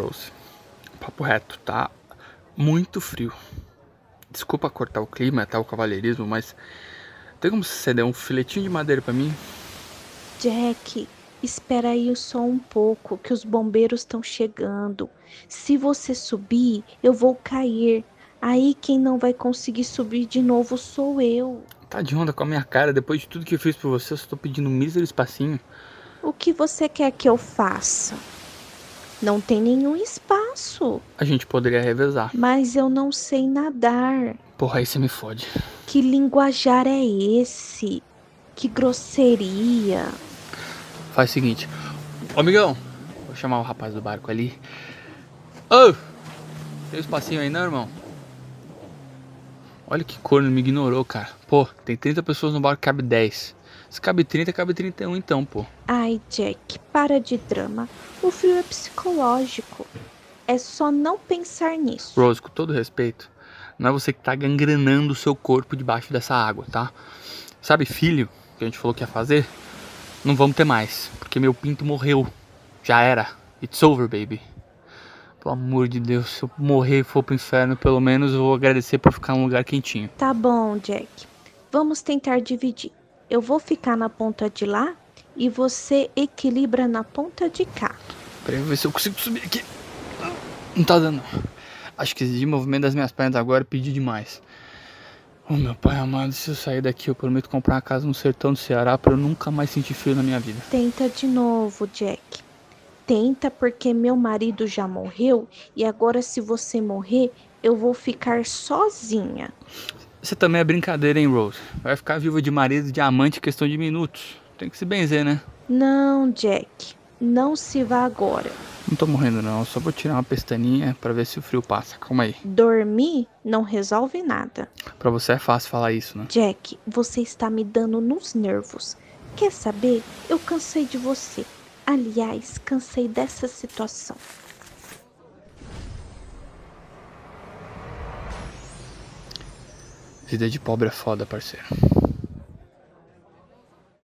Rose, papo reto, tá muito frio. Desculpa cortar o clima, até o cavalheirismo, mas tem como você der um filetinho de madeira para mim? Jack, espera aí só um pouco, que os bombeiros estão chegando. Se você subir, eu vou cair. Aí quem não vai conseguir subir de novo sou eu. Tá de onda com a minha cara, depois de tudo que eu fiz por você, eu só tô pedindo um mísero espacinho. O que você quer que eu faça? Não tem nenhum espaço. A gente poderia revezar. Mas eu não sei nadar. Porra, aí você me fode. Que linguajar é esse? Que grosseria. Faz o seguinte. Ô, amigão. Vou chamar o rapaz do barco ali. Ô! Tem um espacinho aí, não, irmão? Olha que corno, me ignorou, cara. Pô, tem 30 pessoas no barco, cabe 10. Se cabe 30, cabe 31 então, pô. Ai, Jack, para de drama. O frio é psicológico. É só não pensar nisso. Rose, com todo respeito, não é você que tá gangrenando o seu corpo debaixo dessa água, tá? Sabe, filho, que a gente falou que ia fazer? Não vamos ter mais, porque meu pinto morreu. Já era. It's over, baby. Pelo amor de Deus, se eu morrer e for pro inferno, pelo menos eu vou agradecer por ficar num lugar quentinho. Tá bom, Jack. Vamos tentar dividir. Eu vou ficar na ponta de lá e você equilibra na ponta de cá. Peraí, vou ver se eu consigo subir aqui. Não tá dando. Acho que exigir movimento das minhas pernas agora é pedir demais. Oh, meu pai amado, se eu sair daqui, eu prometo comprar uma casa no sertão do Ceará para eu nunca mais sentir frio na minha vida. Tenta de novo, Jack. Tenta porque meu marido já morreu e agora se você morrer, eu vou ficar sozinha. Você também é brincadeira, hein, Rose? Vai ficar viva de marido de amante em questão de minutos. Tem que se benzer, né? Não, Jack. Não se vá agora. Não tô morrendo não, só vou tirar uma pestaninha para ver se o frio passa. Calma aí. Dormir não resolve nada. Para você é fácil falar isso, né? Jack, você está me dando nos nervos. Quer saber? Eu cansei de você. Aliás, cansei dessa situação. Vida de pobre é foda, parceiro.